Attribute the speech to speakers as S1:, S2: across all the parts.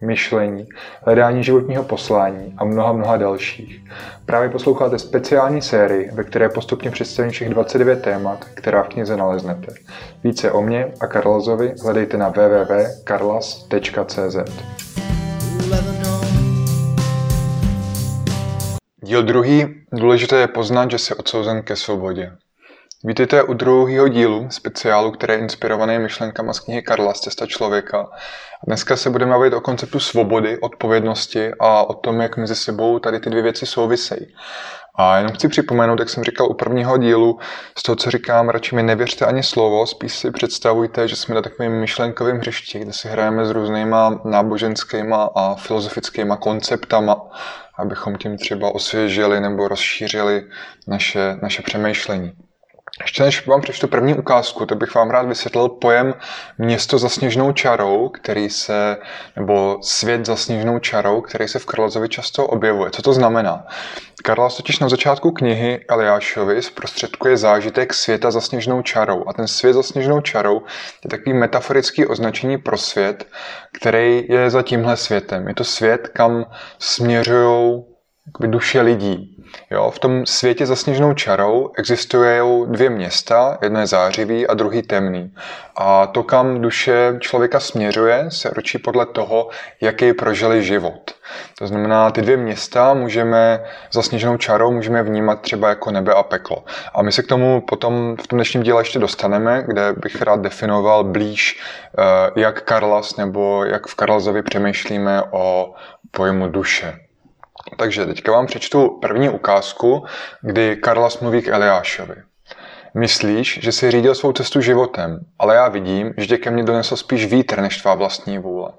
S1: myšlení, hledání životního poslání a mnoha, mnoha dalších. Právě posloucháte speciální sérii, ve které postupně představím všech 29 témat, která v knize naleznete. Více o mě a Karlazovi hledejte na www.karlas.cz. Díl druhý. Důležité je poznat, že jsi odsouzen ke svobodě. Vítejte u druhého dílu speciálu, který je inspirovaný myšlenkama z knihy Karla z Cesta člověka. Dneska se budeme bavit o konceptu svobody, odpovědnosti a o tom, jak mezi sebou tady ty dvě věci souvisejí. A jenom chci připomenout, jak jsem říkal u prvního dílu, z toho, co říkám, radši mi nevěřte ani slovo, spíš si představujte, že jsme na takovém myšlenkovém hřišti, kde si hrajeme s různýma náboženskýma a filozofickýma konceptama, abychom tím třeba osvěžili nebo rozšířili naše, naše přemýšlení. Ještě než vám přečtu první ukázku, tak bych vám rád vysvětlil pojem město za sněžnou čarou, který se, nebo svět za sněžnou čarou, který se v Karlazovi často objevuje. Co to znamená? Karlas totiž na začátku knihy Eliášovi zprostředkuje zážitek světa za sněžnou čarou. A ten svět za sněžnou čarou je takový metaforický označení pro svět, který je za tímhle světem. Je to svět, kam směřují duše lidí. Jo, v tom světě za sněžnou čarou existují dvě města, jedno je zářivý a druhý temný. A to, kam duše člověka směřuje, se ročí podle toho, jaký prožili život. To znamená, ty dvě města můžeme za sněžnou čarou můžeme vnímat třeba jako nebe a peklo. A my se k tomu potom v tom dnešním díle ještě dostaneme, kde bych rád definoval blíž, eh, jak Karlas nebo jak v Karlasovi přemýšlíme o pojmu duše. Takže teďka vám přečtu první ukázku, kdy Karlas mluví k Eliášovi. Myslíš, že jsi řídil svou cestu životem, ale já vidím, že tě ke mně donesl spíš vítr než tvá vlastní vůle.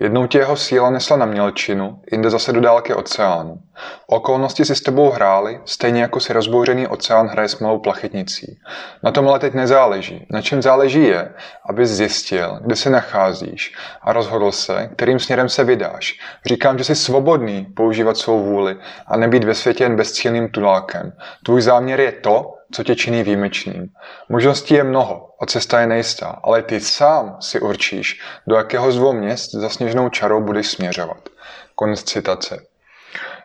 S1: Jednou tě jeho síla nesla na mělčinu, jinde zase do dálky oceánu. Okolnosti si s tebou hrály, stejně jako si rozbouřený oceán hraje s malou plachetnicí. Na tom ale teď nezáleží. Na čem záleží je, abys zjistil, kde se nacházíš a rozhodl se, kterým směrem se vydáš. Říkám, že jsi svobodný používat svou vůli a nebýt ve světě jen bezcílným tulákem. Tvůj záměr je to, co tě činí výjimečným. Možností je mnoho a cesta je nejistá, ale ty sám si určíš, do jakého z dvou měst za sněžnou čarou budeš směřovat. Konec citace.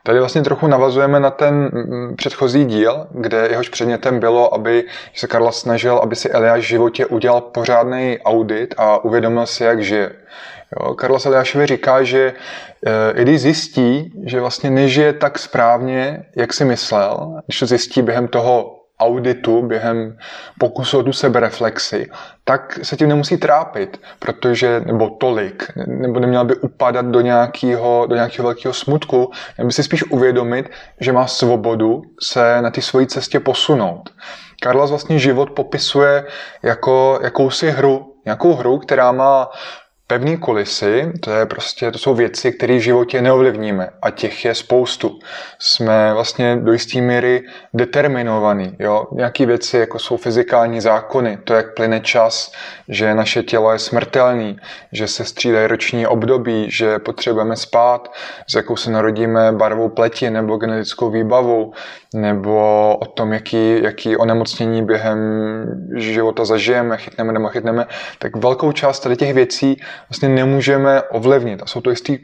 S1: Tady vlastně trochu navazujeme na ten mm, předchozí díl, kde jehož předmětem bylo, aby se Karla snažil, aby si Eliáš v životě udělal pořádný audit a uvědomil si, jak žije. Jo, Karla Eliášovi říká, že e, když zjistí, že vlastně nežije tak správně, jak si myslel, když to zjistí během toho auditu, během pokusu o tu sebereflexi, tak se tím nemusí trápit, protože, nebo tolik, nebo neměl by upadat do nějakého, do nějakého velkého smutku, měl by si spíš uvědomit, že má svobodu se na té své cestě posunout. Karlas vlastně život popisuje jako jakousi hru, nějakou hru, která má Pevné kulisy, to, je prostě, to jsou věci, které v životě neovlivníme a těch je spoustu. Jsme vlastně do jisté míry determinovaní. Jo? Nějaké věci, jako jsou fyzikální zákony, to, jak plyne čas, že naše tělo je smrtelný, že se střídají roční období, že potřebujeme spát, s jakou se narodíme barvou pleti nebo genetickou výbavou, nebo o tom, jaký, jaký onemocnění během života zažijeme, chytneme nebo chytneme, tak velkou část tady těch věcí vlastně nemůžeme ovlivnit. A jsou to jistý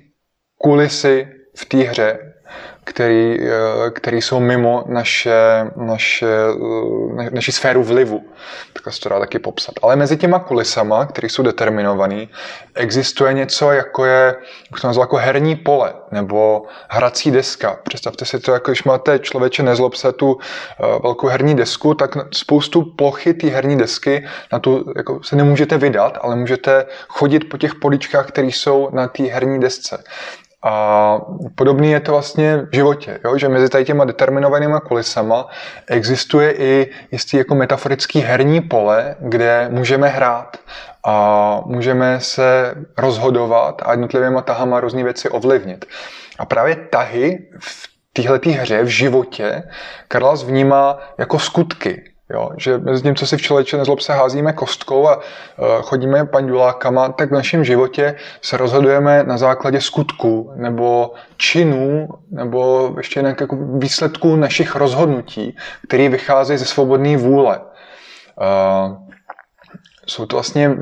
S1: kulisy v té hře, který, eh, který jsou mimo naše, naše, eh, naši sféru vlivu. Tak se to dá taky popsat. Ale mezi těma kulisama, které jsou determinované, existuje něco, jako je, jak to nazval, jako herní pole nebo hrací deska. Představte si to, jako když máte člověče nezlob se tu eh, velkou herní desku, tak spoustu plochy té herní desky na tu jako se nemůžete vydat, ale můžete chodit po těch poličkách, které jsou na té herní desce. A podobný je to vlastně v životě, jo? že mezi tady těma determinovanýma kulisama existuje i jistý jako metaforický herní pole, kde můžeme hrát a můžeme se rozhodovat a jednotlivýma tahama různé věci ovlivnit. A právě tahy v téhle hře v životě Karlas vnímá jako skutky, Jo, že mezi tím, co si v člověče nezlob se házíme kostkou a uh, chodíme pandulákama, tak v našem životě se rozhodujeme na základě skutků nebo činů nebo ještě jinak jako výsledků našich rozhodnutí, které vycházejí ze svobodné vůle. Uh, jsou to vlastně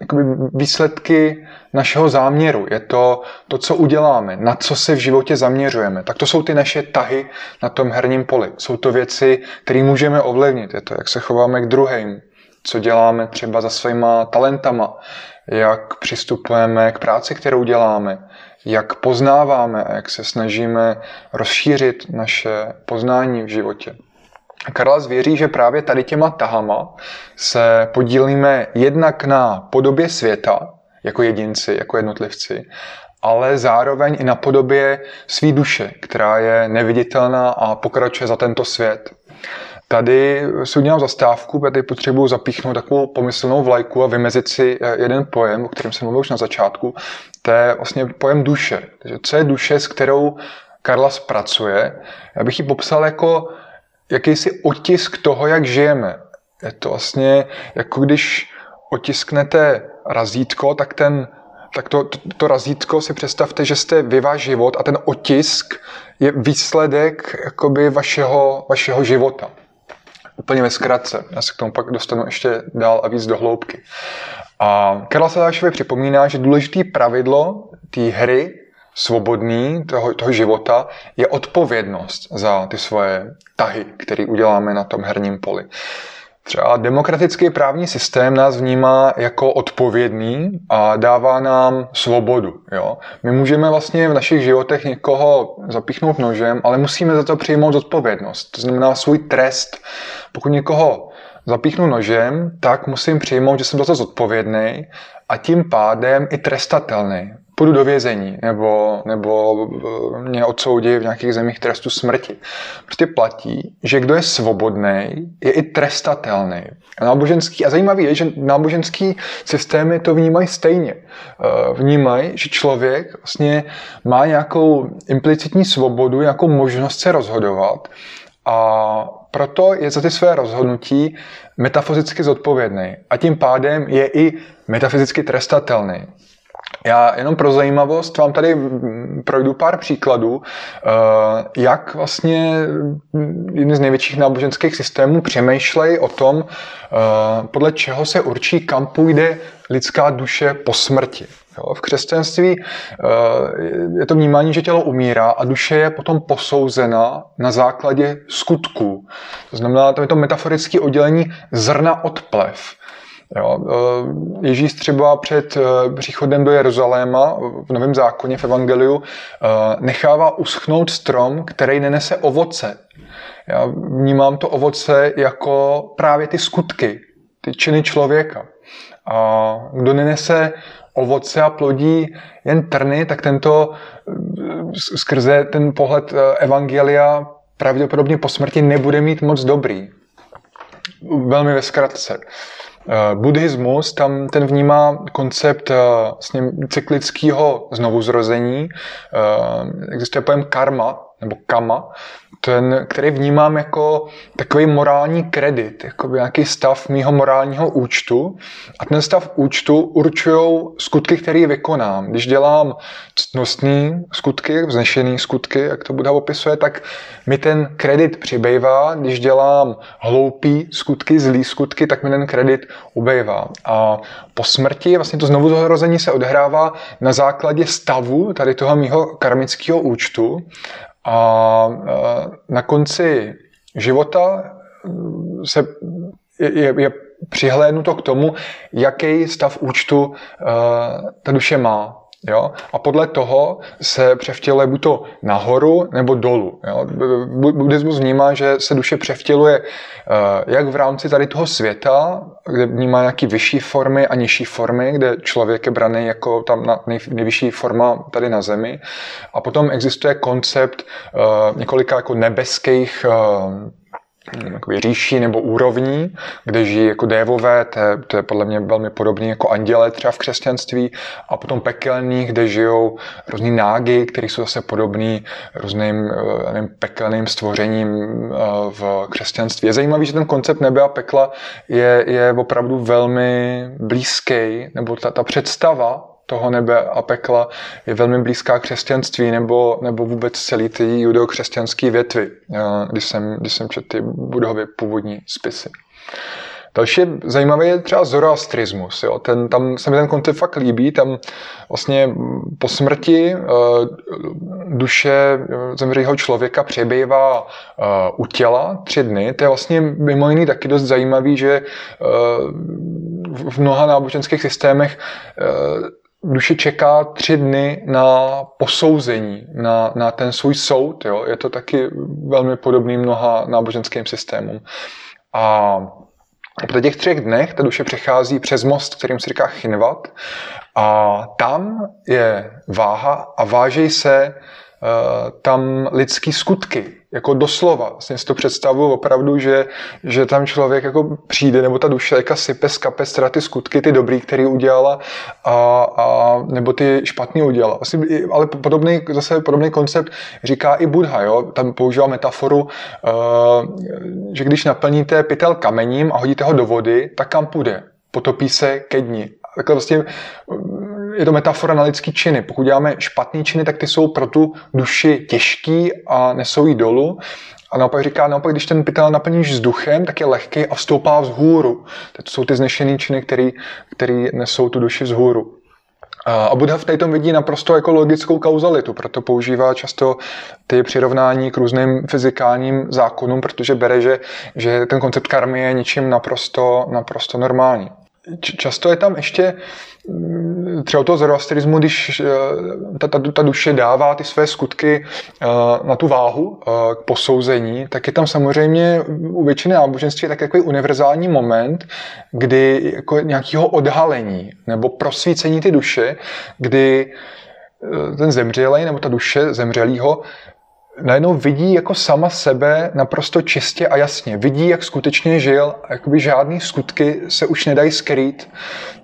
S1: jakoby výsledky našeho záměru. Je to to, co uděláme, na co se v životě zaměřujeme. Tak to jsou ty naše tahy na tom herním poli. Jsou to věci, které můžeme ovlivnit. Je to, jak se chováme k druhým, co děláme třeba za svýma talentama, jak přistupujeme k práci, kterou děláme, jak poznáváme a jak se snažíme rozšířit naše poznání v životě. Karla zvěří, že právě tady těma tahama se podílíme jednak na podobě světa, jako jedinci, jako jednotlivci, ale zároveň i na podobě své duše, která je neviditelná a pokračuje za tento svět. Tady si udělám zastávku, protože potřebuji zapíchnout takovou pomyslnou vlajku a vymezit si eh, jeden pojem, o kterém jsem mluvil už na začátku. To je vlastně pojem duše. Takže co je duše, s kterou Karla zpracuje? Já bych ji popsal jako jakýsi otisk toho, jak žijeme. Je to vlastně jako když otisknete razítko, tak ten tak to, to, to razítko si představte, že jste vy váš život a ten otisk je výsledek jakoby vašeho, vašeho života. Úplně ve zkratce. Já se k tomu pak dostanu ještě dál a víc do hloubky. A Karla Sadášově připomíná, že důležité pravidlo té hry svobodný toho, toho života je odpovědnost za ty svoje tahy, které uděláme na tom herním poli. Třeba demokratický právní systém nás vnímá jako odpovědný a dává nám svobodu. Jo? My můžeme vlastně v našich životech někoho zapíchnout nožem, ale musíme za to přijmout odpovědnost. To znamená svůj trest. Pokud někoho zapíchnu nožem, tak musím přijmout, že jsem za to zodpovědný a tím pádem i trestatelný půjdu do vězení nebo, nebo eh, mě odsoudí v nějakých zemích trestu smrti. Prostě platí, že kdo je svobodný, je i trestatelný. Náboženský, a zajímavé je, že náboženský systémy to vnímají stejně. Eh, vnímají, že člověk vlastně má nějakou implicitní svobodu, nějakou možnost se rozhodovat a proto je za ty své rozhodnutí metafyzicky zodpovědný a tím pádem je i metafyzicky trestatelný. Já jenom pro zajímavost vám tady projdu pár příkladů, eh, jak vlastně jedny z největších náboženských systémů přemýšlejí o tom, eh, podle čeho se určí, kam půjde lidská duše po smrti. V křesťanství eh, je to vnímání, že tělo umírá a duše je potom posouzena na základě skutků. To znamená, to je to metaforické oddělení zrna od plev. Jo. Eh, Ježíš třeba před eh, příchodem do Jeruzaléma v Novém zákoně v Evangeliu eh, nechává uschnout strom, který nenese ovoce. Já vnímám to ovoce jako právě ty skutky, ty činy člověka. A kdo nenese ovoce a plodí jen trny, tak tento skrze ten pohled Evangelia pravděpodobně po smrti nebude mít moc dobrý. Velmi ve zkratce. Eh, buddhismus, tam ten vnímá koncept eh, cyklického znovuzrození. Eh, existuje pojem karma, nebo kama, ten, který vnímám jako takový morální kredit, jako nějaký stav mýho morálního účtu. A ten stav účtu určují skutky, které vykonám. Když dělám ctnostní skutky, vznešený skutky, jak to Buddha opisuje, tak mi ten kredit přibývá. Když dělám hloupý skutky, zlý skutky, tak mi ten kredit ubejvá. A po smrti vlastně to znovu zrození se odehrává na základě stavu tady toho mýho karmického účtu a na konci života se je, je přihlédnuto k tomu, jaký stav účtu ta duše má. Jo? A podle toho se převtěluje buď to nahoru nebo dolů. Jo? Buddhismus vnímá, že se duše převtěluje eh, jak v rámci tady toho světa, kde vnímá nějaký vyšší formy a nižší formy, kde člověk je braný jako tam na nej, nejvyšší forma tady na zemi. A potom existuje koncept uh, několika jako nebeských uh, jakoby říší nebo úrovní, kde žijí jako dévové, to je, to je podle mě velmi podobné jako anděle třeba v křesťanství, a potom pekelných, kde žijou různý nágy, které jsou zase podobný různým eh, nevím, pekelným stvořením eh, v křesťanství. Je zajímavé, že ten koncept nebe a pekla je, je opravdu velmi blízký, nebo ta, ta představa toho nebe a pekla je velmi blízká křesťanství nebo, nebo vůbec celý ty judeokřesťanské větvy, když jsem, když jsem četl ty budově původní spisy. Další zajímavý je třeba zoroastrismus. Jo. Ten, tam se mi ten koncept fakt líbí. Tam vlastně po smrti uh, duše eh, zemřelého člověka přebývá uh, u těla tři dny. To je vlastně mimo jiný taky dost zajímavý, že uh, v mnoha náboženských systémech uh, duše čeká tři dny na posouzení, na, na ten svůj soud. Jo? Je to taky velmi podobný mnoha náboženským systémům. A po těch třech dnech ta duše přechází přes most, kterým se říká Chinvat, a tam je váha a vážejí se tam lidský skutky, jako doslova. Vlastně si to představuju opravdu, že, že tam člověk jako přijde, nebo ta duše jaka sype z kapes teda ty skutky, ty dobrý, který udělala, a, a, nebo ty špatný udělala. Vlastně, ale podobný, zase podobný koncept říká i Buddha, jo? tam používá metaforu, uh, že když naplníte pytel kamením a hodíte ho do vody, tak kam půjde? Potopí se ke dni. Takhle vlastně je to metafora na lidský činy. Pokud děláme špatné činy, tak ty jsou pro tu duši těžký a nesou jí dolů. A naopak říká, naopak, když ten pytel naplníš vzduchem, tak je lehký a vstoupá vzhůru. To jsou ty znešené činy, které nesou tu duši vzhůru. A Buddha v této vidí naprosto jako logickou kauzalitu, proto používá často ty přirovnání k různým fyzikálním zákonům, protože bere, že, že ten koncept karmy je ničím naprosto, naprosto normální. Často je tam ještě třeba toho zoroastrismu, když eh, ta, ta, ta duše dává ty své skutky eh, na tu váhu eh, k posouzení, tak je tam samozřejmě u většiny náboženství tak takový univerzální moment, kdy jako nějakého odhalení nebo prosvícení ty duše, kdy ten zemřelý nebo ta duše zemřelého najednou vidí jako sama sebe naprosto čistě a jasně. Vidí, jak skutečně žil a jakoby žádný skutky se už nedají skrýt.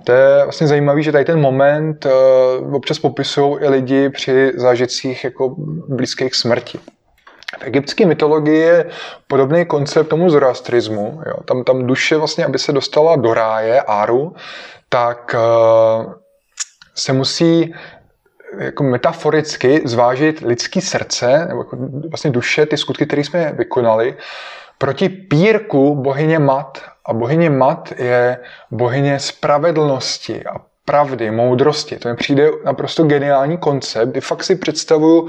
S1: To je vlastně zajímavé, že tady ten moment uh, občas popisují i lidi při zážitcích jako blízkých smrti. V egyptské mytologii je podobný koncept tomu zoroastrismu. Jo. Tam, tam duše vlastně, aby se dostala do ráje, áru, tak uh, se musí jako metaforicky zvážit lidský srdce, nebo jako vlastně duše, ty skutky, které jsme vykonali, proti pírku bohyně Mat. A bohyně Mat je bohyně spravedlnosti a pravdy, moudrosti. To mi přijde naprosto geniální koncept, kdy fakt si představuju,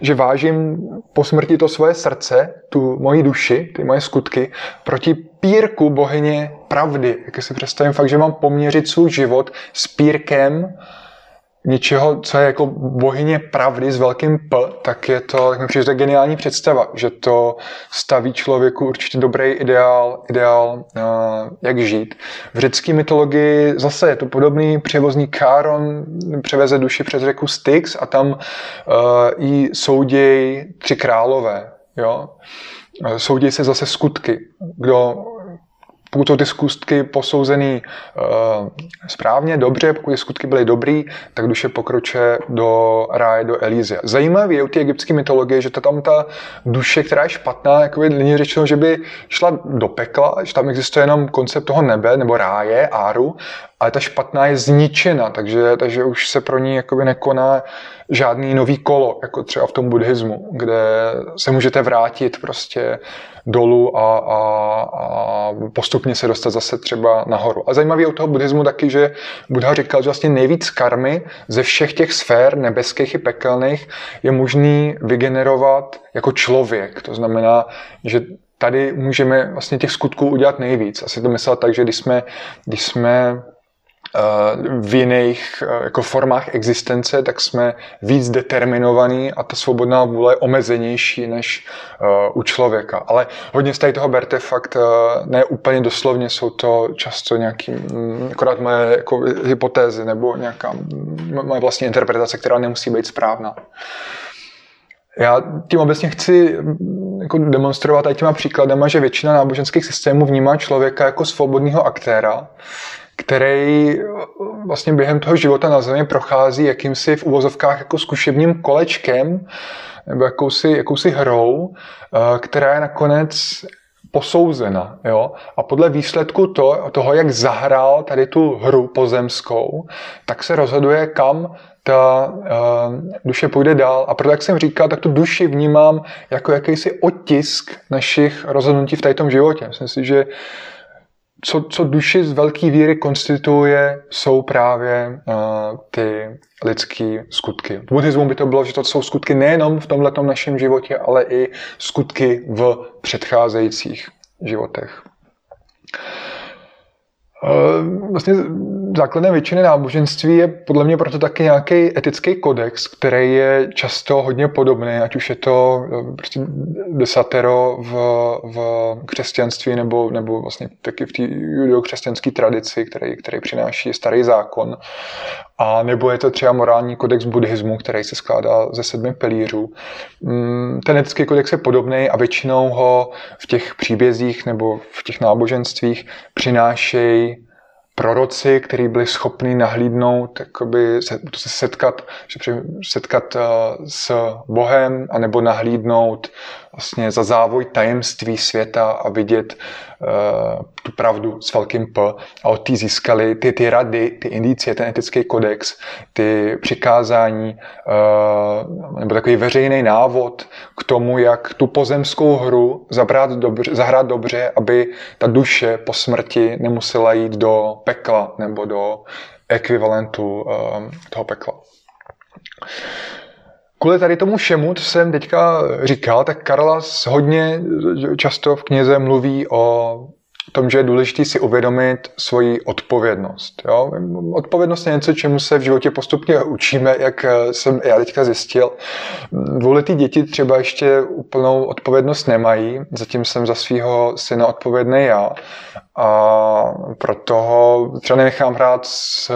S1: že vážím po smrti to svoje srdce, tu moji duši, ty moje skutky, proti pírku bohyně pravdy. Jak si představím fakt, že mám poměřit svůj život s pírkem něčeho, co je jako bohyně pravdy s velkým P, tak je to, tak mi přijde, geniální představa, že to staví člověku určitě dobrý ideál, ideál uh, jak žít. V řecké mytologii zase je to podobný převozní Káron převeze duši přes řeku Styx a tam uh, jí soudějí tři králové. Jo? Soudějí se zase skutky. Kdo pokud jsou ty skutky posouzený uh, správně, dobře, pokud ty skutky byly dobrý, tak duše pokroče do ráje, do Elízy. Zajímavé je u té egyptské mytologie, že to tam ta duše, která je špatná, jako by není řečeno, že by šla do pekla, že tam existuje jenom koncept toho nebe nebo ráje, áru, ale ta špatná je zničena, takže, takže už se pro ní jakoby nekoná žádný nový kolo, jako třeba v tom buddhismu, kde se můžete vrátit prostě dolů a, a, a postupně se dostat zase třeba nahoru. A zajímavé je u toho buddhismu taky, že Buddha říkal, že vlastně nejvíc karmy ze všech těch sfér nebeských i pekelných je možný vygenerovat jako člověk. To znamená, že tady můžeme vlastně těch skutků udělat nejvíc. Asi to myslel tak, že když jsme, když jsme v jiných eh, jako formách existence, tak jsme víc determinovaní a ta svobodná vůle je omezenější než eh, u člověka. Ale hodně z tady toho berte fakt eh, ne úplně doslovně, jsou to často nějaký, mm, akorát moje jako hypotézy nebo nějaká moje vlastní interpretace, která nemusí být správná. Já tím obecně chci jako demonstrovat tady těma příkladama, že většina náboženských systémů vnímá člověka jako svobodného aktéra, který vlastně během toho života na zemi prochází jakýmsi v uvozovkách jako zkušebním kolečkem nebo jakousi, jakousi hrou, která je nakonec posouzena. Jo? A podle výsledku to, toho, jak zahrál tady tu hru pozemskou, tak se rozhoduje, kam ta uh, duše půjde dál. A proto, jak jsem říkal, tak tu duši vnímám jako jakýsi otisk našich rozhodnutí v tom životě. Myslím si, že co, co duši z velké víry konstituje, jsou právě uh, ty lidské skutky. V buddhismu by to bylo, že to jsou skutky nejenom v tomto našem životě, ale i skutky v předcházejících životech. Uh, vlastně základem většiny náboženství je podle mě proto taky nějaký etický kodex, který je často hodně podobný, ať už je to eh, prostě desatero v, v křesťanství nebo, nebo vlastně taky v té judeokřesťanské tradici, který, který přináší starý zákon. A nebo je to třeba morální kodex buddhismu, který se skládá ze sedmi pilířů. Mm, ten etický kodex je podobný a většinou ho v těch příbězích nebo v těch náboženstvích přinášejí proroci, kteří byli schopni nahlídnout, jakoby se, se setkat, setkat uh, s Bohem, anebo nahlídnout vlastně za závoj tajemství světa a vidět uh, tu pravdu s velkým P. A od té získali ty, ty rady, ty indicie, ten etický kodex, ty přikázání, uh, nebo takový veřejný návod k tomu, jak tu pozemskou hru zabrát dobře, zahrát dobře, aby ta duše po smrti nemusela jít do pekla nebo do ekvivalentu uh, toho pekla. Kvůli tady tomu všemu, co jsem teďka říkal, tak Karlas hodně často v knize mluví o tom, že je důležité si uvědomit svoji odpovědnost. Jo? Odpovědnost je něco, čemu se v životě postupně učíme, jak jsem já teďka zjistil. Dvouletý děti třeba ještě úplnou odpovědnost nemají, zatím jsem za svého syna odpovědný já. A proto ho třeba nenechám hrát s,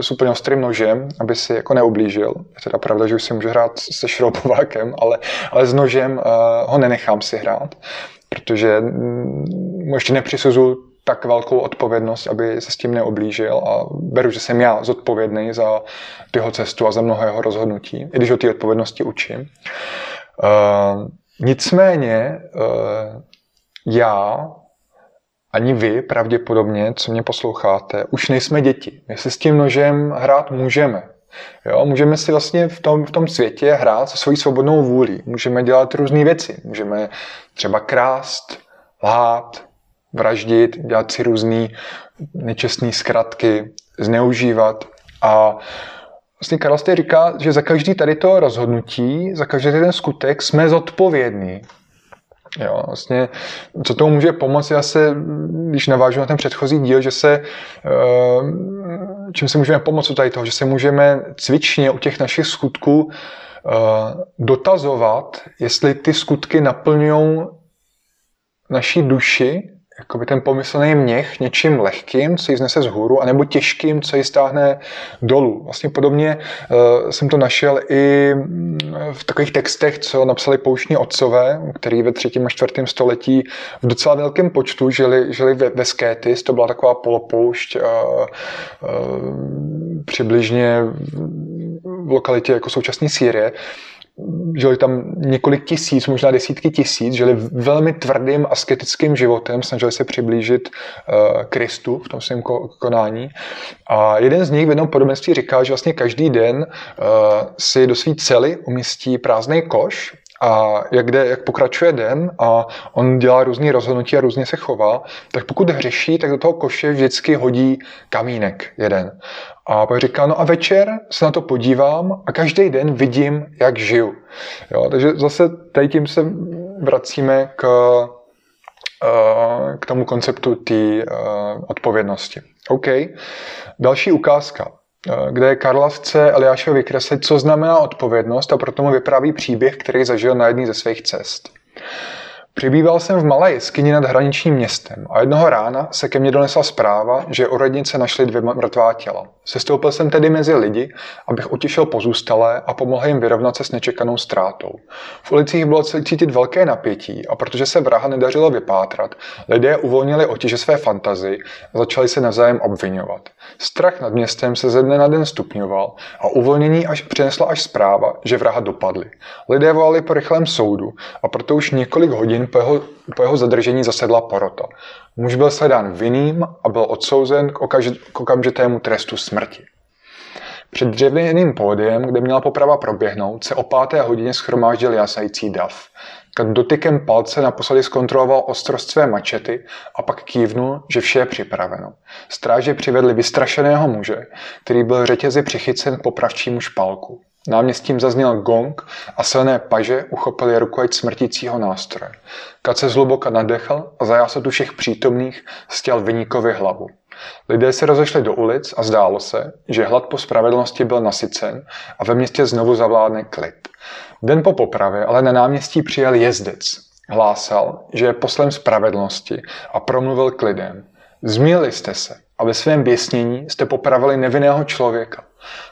S1: s úplně ostrým nožem, aby si jako neublížil. Je teda pravda, že už si může hrát se šroubovákem, ale, ale s nožem uh, ho nenechám si hrát protože mu ještě nepřisuzuju tak velkou odpovědnost, aby se s tím neoblížil a beru, že jsem já zodpovědný za jeho cestu a za mnoho jeho rozhodnutí, i když o té odpovědnosti učím. Uh, nicméně uh, já ani vy pravděpodobně, co mě posloucháte, už nejsme děti. My se s tím nožem hrát můžeme. Jo, můžeme si vlastně v tom, v tom světě hrát se svojí svobodnou vůlí. Můžeme dělat různé věci. Můžeme třeba krást, lhát, vraždit, dělat si různé nečestné zkratky, zneužívat. A vlastně Karl říká, že za každý tady to rozhodnutí, za každý ten skutek jsme zodpovědní. Jo, vlastně, co tomu může pomoct, já se, když navážu na ten předchozí díl, že se, eh, čím se můžeme pomoct u tady toho, že se můžeme cvičně u těch našich skutků eh, dotazovat, jestli ty skutky naplňují naší duši jakoby ten pomyslný měch něčím lehkým, co ji znese z hůru, anebo těžkým, co ji stáhne dolů. Vlastně podobně uh, jsem to našel i mm, v takových textech, co napsali pouštní otcové, který ve třetím a čtvrtém století v docela velkém počtu žili, žili ve, ve Skétis, to byla taková polopoušť uh, uh, přibližně v lokalitě jako současný Sýrie žili tam několik tisíc, možná desítky tisíc, žili velmi tvrdým asketickým životem, snažili se přiblížit uh, Kristu v tom svém konání. A jeden z nich v jednom podobenství říká, že vlastně každý den uh, si do své cely umístí prázdný koš a jak, jde, jak pokračuje den a on dělá různé rozhodnutí a různě se chová, tak pokud hřeší, tak do toho koše vždycky hodí kamínek jeden. A pak říká, no a večer se na to podívám a každý den vidím, jak žiju. Jo, takže zase tady tím se vracíme k, eh, k tomu konceptu té eh, odpovědnosti. OK. Další ukázka eh, kde Karla chce Eliášovi vykreslit, co znamená odpovědnost a proto mu vypráví příběh, který zažil na jedné ze svých cest. Přibýval jsem v malé jeskyni nad hraničním městem a jednoho rána se ke mně donesla zpráva, že u radnice našli dvě mrtvá těla. Sestoupil jsem tedy mezi lidi, abych utěšil pozůstalé a pomohl jim vyrovnat se s nečekanou ztrátou. V ulicích bylo cítit velké napětí a protože se vraha nedařilo vypátrat, lidé uvolnili otěže své fantazy a začali se navzájem obvinovat. Strach nad městem se ze dne na den stupňoval a uvolnění až přinesla až zpráva, že vraha dopadli. Lidé volali po rychlém soudu a proto už několik hodin po jeho, po jeho zadržení zasedla porota. Muž byl sledán vinným a byl odsouzen k, okaž, k okamžitému trestu smrti. Před dřevěným pódiem, kde měla poprava proběhnout, se o páté hodině schromáždil jasající dav. Kad dotykem palce naposledy zkontroloval ostrost své mačety a pak kývnul, že vše je připraveno. Stráže přivedli vystrašeného muže, který byl řetězy přichycen k popravčímu špalku. Náměstím zazněl gong a silné paže uchopili rukojeť smrtícího nástroje. Kat se zhluboka nadechl a za jásotu všech přítomných stěl vyníkovi hlavu. Lidé se rozešli do ulic a zdálo se, že hlad po spravedlnosti byl nasycen a ve městě znovu zavládne klid. Den po popravě ale na náměstí přijel jezdec. Hlásal, že je poslem spravedlnosti a promluvil k lidem. Zmíli jste se a ve svém běsnění jste popravili nevinného člověka.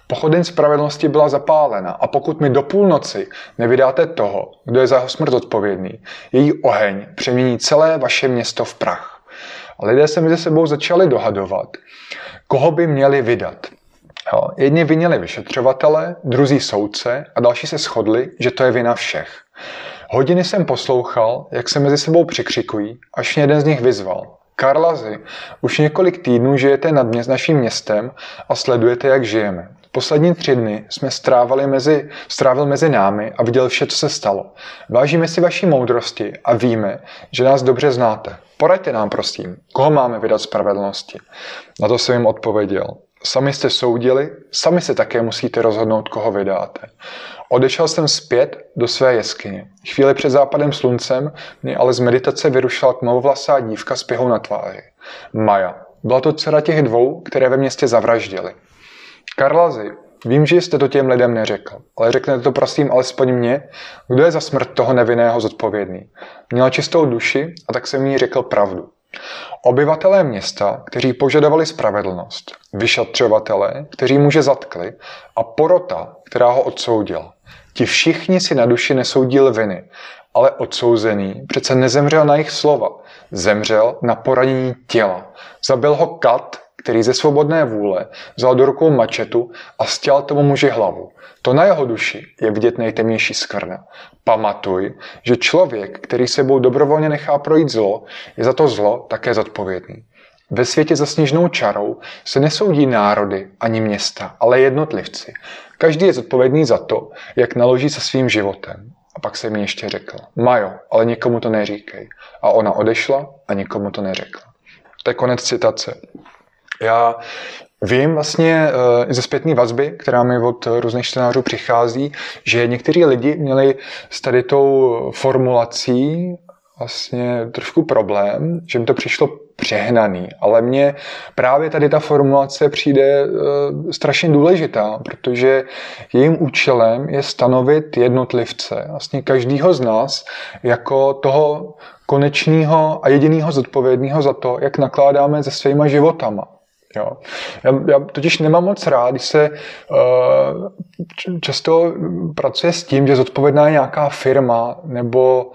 S1: Pochodeň spravedlnosti byla zapálena a pokud mi do půlnoci nevydáte toho, kdo je za jeho smrt odpovědný, její oheň přemění celé vaše město v prach. A lidé se mezi sebou začali dohadovat, koho by měli vydat. Jo. Jedni vinili vyšetřovatele, druzí soudce a další se shodli, že to je vina všech. Hodiny jsem poslouchal, jak se mezi sebou přikřikují, až mě jeden z nich vyzval. Karlazy, už několik týdnů žijete nad mě, naším městem a sledujete, jak žijeme. Poslední tři dny jsme strávali mezi, strávil mezi námi a viděl vše, co se stalo. Vážíme si vaší moudrosti a víme, že nás dobře znáte. Poraďte nám, prosím, koho máme vydat spravedlnosti. Na to jsem jim odpověděl. Sami jste soudili, sami se také musíte rozhodnout, koho vydáte. Odešel jsem zpět do své jeskyně. Chvíli před západem sluncem mě ale z meditace vyrušila tmavovlasá dívka s pěhou na tváři. Maja. Byla to dcera těch dvou, které ve městě zavraždili. Karlazy, vím, že jste to těm lidem neřekl, ale řeknete to prosím alespoň mě, kdo je za smrt toho nevinného zodpovědný. Měla čistou duši a tak jsem jí řekl pravdu. Obyvatelé města, kteří požadovali spravedlnost, vyšetřovatelé, kteří muže zatkli a porota, která ho odsoudila. Ti všichni si na duši nesou díl viny, ale odsouzený přece nezemřel na jejich slova. Zemřel na poranění těla. Zabil ho kat, který ze svobodné vůle vzal do rukou mačetu a stěl tomu muži hlavu. To na jeho duši je vidět nejtemnější skvrna. Pamatuj, že člověk, který sebou dobrovolně nechá projít zlo, je za to zlo také zodpovědný. Ve světě za sněžnou čarou se nesoudí národy ani města, ale jednotlivci. Každý je zodpovědný za to, jak naloží se svým životem. A pak se mi ještě řekl, Majo, ale nikomu to neříkej. A ona odešla a nikomu to neřekla. To je konec citace. Já Vím vlastně eh, ze zpětné vazby, která mi od různých čtenářů přichází, že někteří lidi měli s tady tou formulací vlastně trošku problém, že mi to přišlo přehnaný, ale mně právě tady ta formulace přijde uh, strašně důležitá, protože jejím účelem je stanovit jednotlivce, vlastně každýho z nás jako toho konečného a jediného zodpovědného za to, jak nakládáme se svýma životama. Jo. Já, já totiž nemám moc rád, když se uh, často pracuje s tím, že zodpovědná je nějaká firma nebo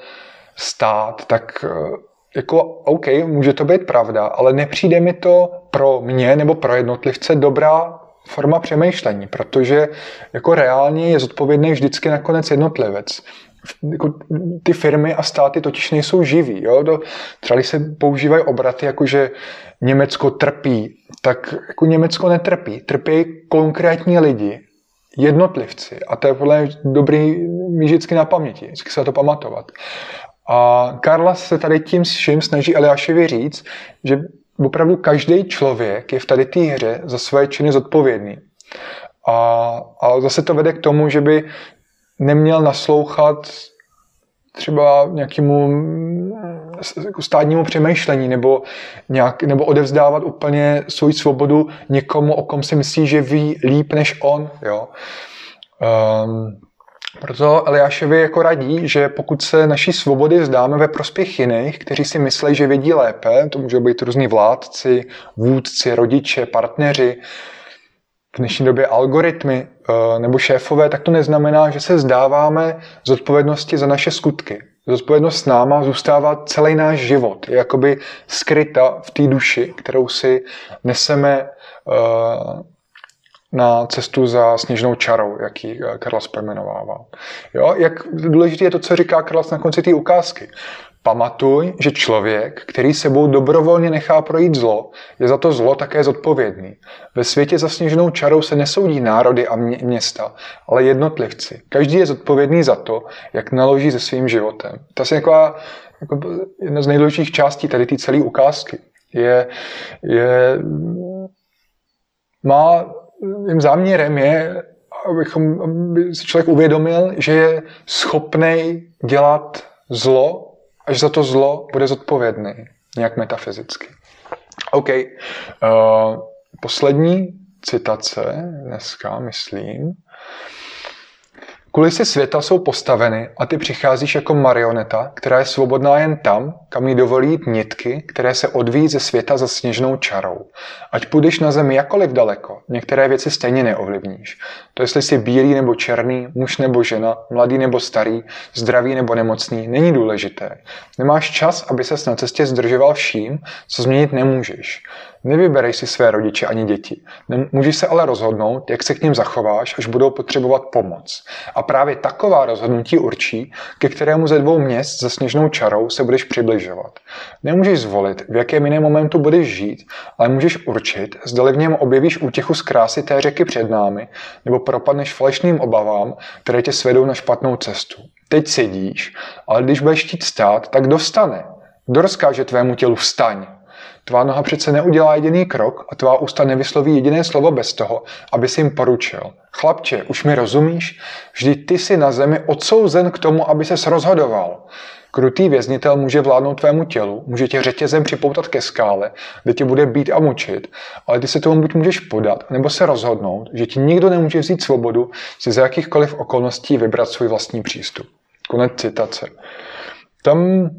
S1: stát, tak uh, jako OK, může to být pravda, ale nepřijde mi to pro mě nebo pro jednotlivce dobrá forma přemýšlení, protože jako reálně je zodpovědný vždycky nakonec jednotlivec. Jako ty firmy a státy totiž nejsou živí. Jo? Do, třeba když se používají obraty, jako že Německo trpí, tak jako Německo netrpí. Trpí konkrétní lidi, jednotlivci. A to je podle mě dobrý mít vždycky na paměti, vždycky se to pamatovat. A Karla se tady tím vším snaží Eliášovi říct, že opravdu každý člověk je v tady té hře za své činy zodpovědný. A, a zase to vede k tomu, že by neměl naslouchat třeba nějakému jako stádnímu přemýšlení nebo, nějak, nebo odevzdávat úplně svou svobodu někomu, o kom si myslí, že ví líp než on. Jo? Um, proto Eliáševi jako radí, že pokud se naší svobody vzdáme ve prospěch jiných, kteří si myslí, že vědí lépe, to můžou být různí vládci, vůdci, rodiče, partneři, v dnešní době algoritmy eh, nebo šéfové, tak to neznamená, že se vzdáváme z odpovědnosti za naše skutky. Zodpovědnost s náma zůstává celý náš život. Je jakoby skryta v té duši, kterou si neseme uh, na cestu za sněžnou čarou, jak ji eh, Karlas pojmenovával. Jo? Jak důležité je to, co říká Karlas na konci té ukázky. Pamatuj, že člověk, který sebou dobrovolně nechá projít zlo, je za to zlo také zodpovědný. Ve světě za sněžnou čarou se nesoudí národy a města, ale jednotlivci. Každý je zodpovědný za to, jak naloží se svým životem. To je taková jako jedna z nejdůležitějších částí tady té celé ukázky. Je, je, má mým záměrem je, abychom, aby si člověk uvědomil, že je schopný dělat zlo, až za to zlo bude zodpovědný, nějak metafyzicky. OK. Uh, poslední citace dneska, myslím. Kulisy světa jsou postaveny a ty přicházíš jako marioneta, která je svobodná jen tam, kam jí dovolí jít nitky, které se odvíjí ze světa za sněžnou čarou. Ať půjdeš na zemi jakoliv daleko, některé věci stejně neovlivníš. To jestli jsi bílý nebo černý, muž nebo žena, mladý nebo starý, zdravý nebo nemocný, není důležité. Nemáš čas, aby ses na cestě zdržoval vším, co změnit nemůžeš. Nevyberej si své rodiče ani děti. Můžeš se ale rozhodnout, jak se k ním zachováš, až budou potřebovat pomoc. A právě taková rozhodnutí určí, ke kterému ze dvou měst za sněžnou čarou se budeš přibližovat. Nemůžeš zvolit, v jakém jiném momentu budeš žít, ale můžeš určit, zda v něm objevíš útěchu z krásy té řeky před námi, nebo propadneš falešným obavám, které tě svedou na špatnou cestu. Teď sedíš, ale když budeš chtít stát, tak dostane. Kdo rozkáže tvému tělu vstaň? Tvá noha přece neudělá jediný krok a tvá ústa nevysloví jediné slovo bez toho, aby si jim poručil. Chlapče, už mi rozumíš? Vždyť ty jsi na zemi odsouzen k tomu, aby ses rozhodoval. Krutý věznitel může vládnout tvému tělu, může tě řetězem připoutat ke skále, kde tě bude být a mučit, ale ty se tomu buď můžeš podat, nebo se rozhodnout, že ti nikdo nemůže vzít svobodu si za jakýchkoliv okolností vybrat svůj vlastní přístup. Konec citace. Tam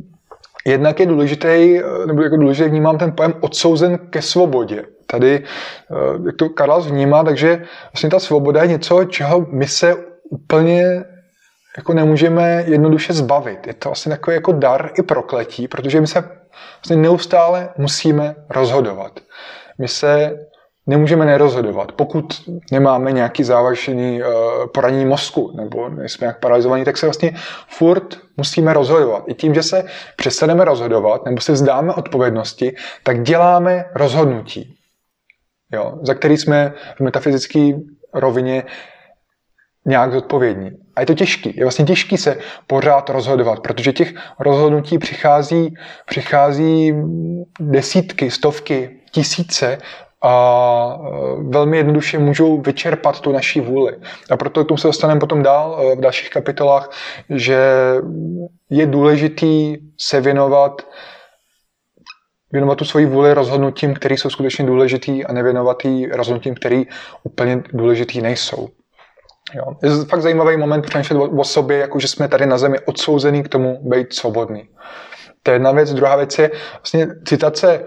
S1: Jednak je důležitý, nebo jako důležitý vnímám ten pojem odsouzen ke svobodě. Tady, eh, jak to Karlas vnímá, takže vlastně ta svoboda je něco, čeho my se úplně jako nemůžeme jednoduše zbavit. Je to vlastně takový jako dar i prokletí, protože my se vlastně neustále musíme rozhodovat. My se nemůžeme nerozhodovat. Pokud nemáme nějaký závažný uh, poranění mozku nebo jsme nějak paralizovaní, tak se vlastně furt musíme rozhodovat. I tím, že se přestaneme rozhodovat nebo se vzdáme odpovědnosti, tak děláme rozhodnutí, jo, za který jsme v metafyzické rovině nějak zodpovědní. A je to těžký. Je vlastně těžký se pořád rozhodovat, protože těch rozhodnutí přichází, přichází desítky, stovky, tisíce a e, velmi jednoduše můžou vyčerpat tu naší vůli. A proto k tomu se dostaneme potom dál e, v dalších kapitolách, že je důležitý se věnovat věnovat tu svoji vůli rozhodnutím, které jsou skutečně důležitý a nevěnovat jí rozhodnutím, které úplně důležitý nejsou. Jo. Je to fakt zajímavý moment přemýšlet o, o sobě, jako že jsme tady na zemi odsouzený k tomu být svobodný. To je jedna věc. Druhá věc je vlastně citace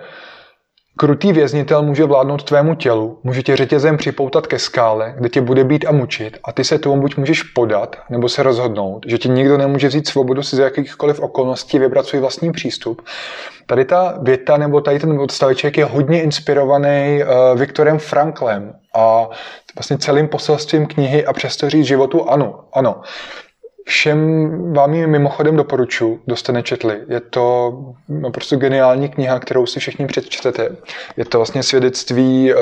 S1: Krutý věznitel může vládnout tvému tělu, může tě řetězem připoutat ke skále, kde tě bude být a mučit a ty se tomu buď můžeš podat, nebo se rozhodnout, že ti nikdo nemůže vzít svobodu si z jakýchkoliv okolností vybrat svůj vlastní přístup. Tady ta věta nebo tady ten odstaveček je hodně inspirovaný uh, Viktorem Franklem a vlastně celým poselstvím knihy a přesto říct životu ano. Ano, Všem vám ji mimochodem doporučuji, kdo jste nečetli. Je to no, prostě geniální kniha, kterou si všichni přečtete. Je to vlastně svědectví uh,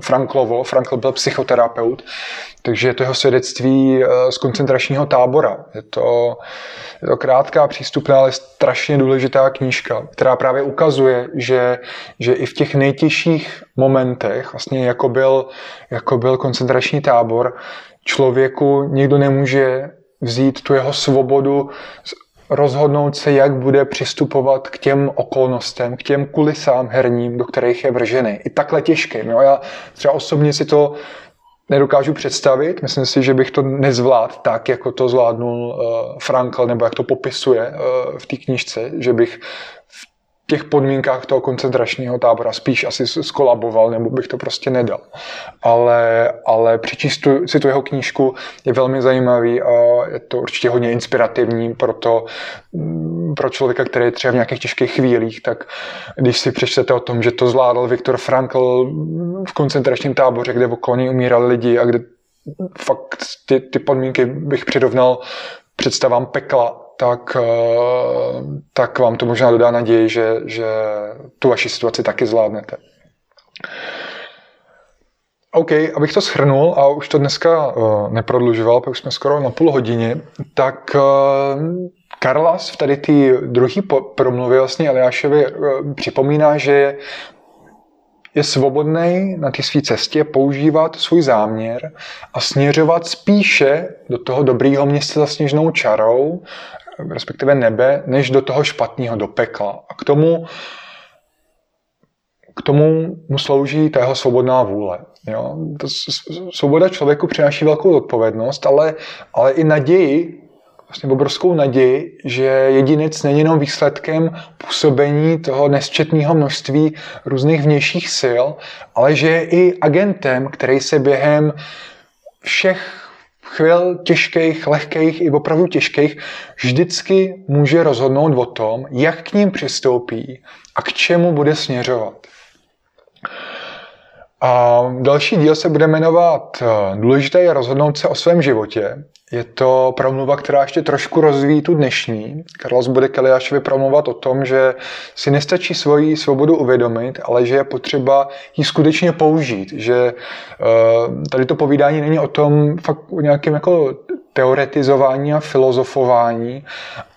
S1: Franklovo. Frankl byl psychoterapeut, takže je to jeho svědectví uh, z koncentračního tábora. Je to, je to krátká, přístupná, ale strašně důležitá knížka, která právě ukazuje, že, že i v těch nejtěžších momentech, vlastně jako byl, jako byl koncentrační tábor, člověku nikdo nemůže vzít tu jeho svobodu, rozhodnout se, jak bude přistupovat k těm okolnostem, k těm kulisám herním, do kterých je vržený. I takhle těžkým. Jo? Já třeba osobně si to nedokážu představit. Myslím si, že bych to nezvládl tak, jako to zvládnul uh, Frankl, nebo jak to popisuje uh, v té knižce, že bych v těch podmínkách toho koncentračního tábora spíš asi skolaboval, nebo bych to prostě nedal. Ale, ale přečíst si tu jeho knížku je velmi zajímavý a je to určitě hodně inspirativní pro to, mm, pro člověka, který je třeba v nějakých těžkých chvílích, tak když si přečtete o tom, že to zvládal Viktor Frankl v koncentračním táboře, kde okolo něj umírali lidi a kde fakt ty, ty podmínky bych přirovnal představám pekla, tak, eh, tak vám to možná dodá naději, že, že tu vaši situaci taky zvládnete. OK, abych to shrnul a už to dneska uh, neprodlužoval, už jsme skoro na půl hodině, tak uh, Karlas v tady té druhé promluvě vlastně Eliášovi připomíná, že je svobodný na té své cestě používat svůj záměr a směřovat spíše do toho dobrýho města za sněžnou čarou, respektive nebe, než do toho špatného, do pekla. A k tomu, k tomu mu slouží ta jeho svobodná vůle. Jo? Svoboda člověku přináší velkou odpovědnost, ale, ale i naději, vlastně obrovskou naději, že jedinec není jenom výsledkem působení toho nesčetného množství různých vnějších sil, ale že je i agentem, který se během všech chvil těžkých, lehkých i opravdu těžkých vždycky může rozhodnout o tom, jak k ním přistoupí a k čemu bude směřovat. A další díl se bude jmenovat eh, Důležité je rozhodnout se o svém životě. Je to promluva, která ještě trošku rozvíjí tu dnešní. Carlos bude Keliášovi promluvat o tom, že si nestačí svoji svobodu uvědomit, ale že je potřeba ji skutečně použít. Že eh, tady to povídání není o tom fakt o nějakém jako teoretizování a filozofování,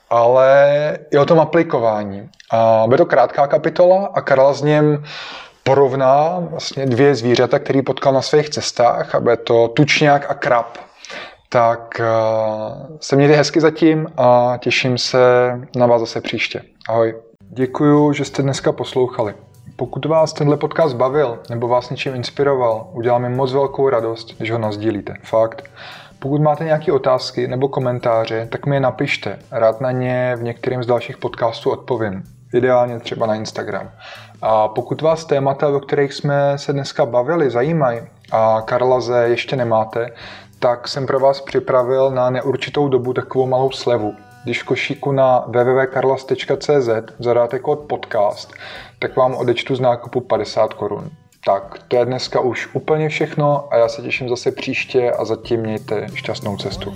S1: ale i o tom aplikování. A bude to krátká kapitola a Karla z něm porovná vlastně dvě zvířata, které potkal na svých cestách, a bude to tučňák a krab. Tak uh, se mějte hezky zatím a těším se na vás zase příště. Ahoj. Děkuju, že jste dneska poslouchali. Pokud vás tenhle podcast bavil nebo vás něčím inspiroval, udělá mi moc velkou radost, když ho nazdílíte. Fakt. Pokud máte nějaké otázky nebo komentáře, tak mi je napište. Rád na ně v některém z dalších podcastů odpovím. Ideálně třeba na Instagram. A pokud vás témata, o kterých jsme se dneska bavili, zajímají a Karlaze ještě nemáte, tak jsem pro vás připravil na neurčitou dobu takovou malou slevu. Když v košíku na www.karlas.cz zadáte kód podcast, tak vám odečtu z nákupu 50 korun. Tak, to je dneska už úplně všechno a já se těším zase příště a zatím mějte šťastnou cestu.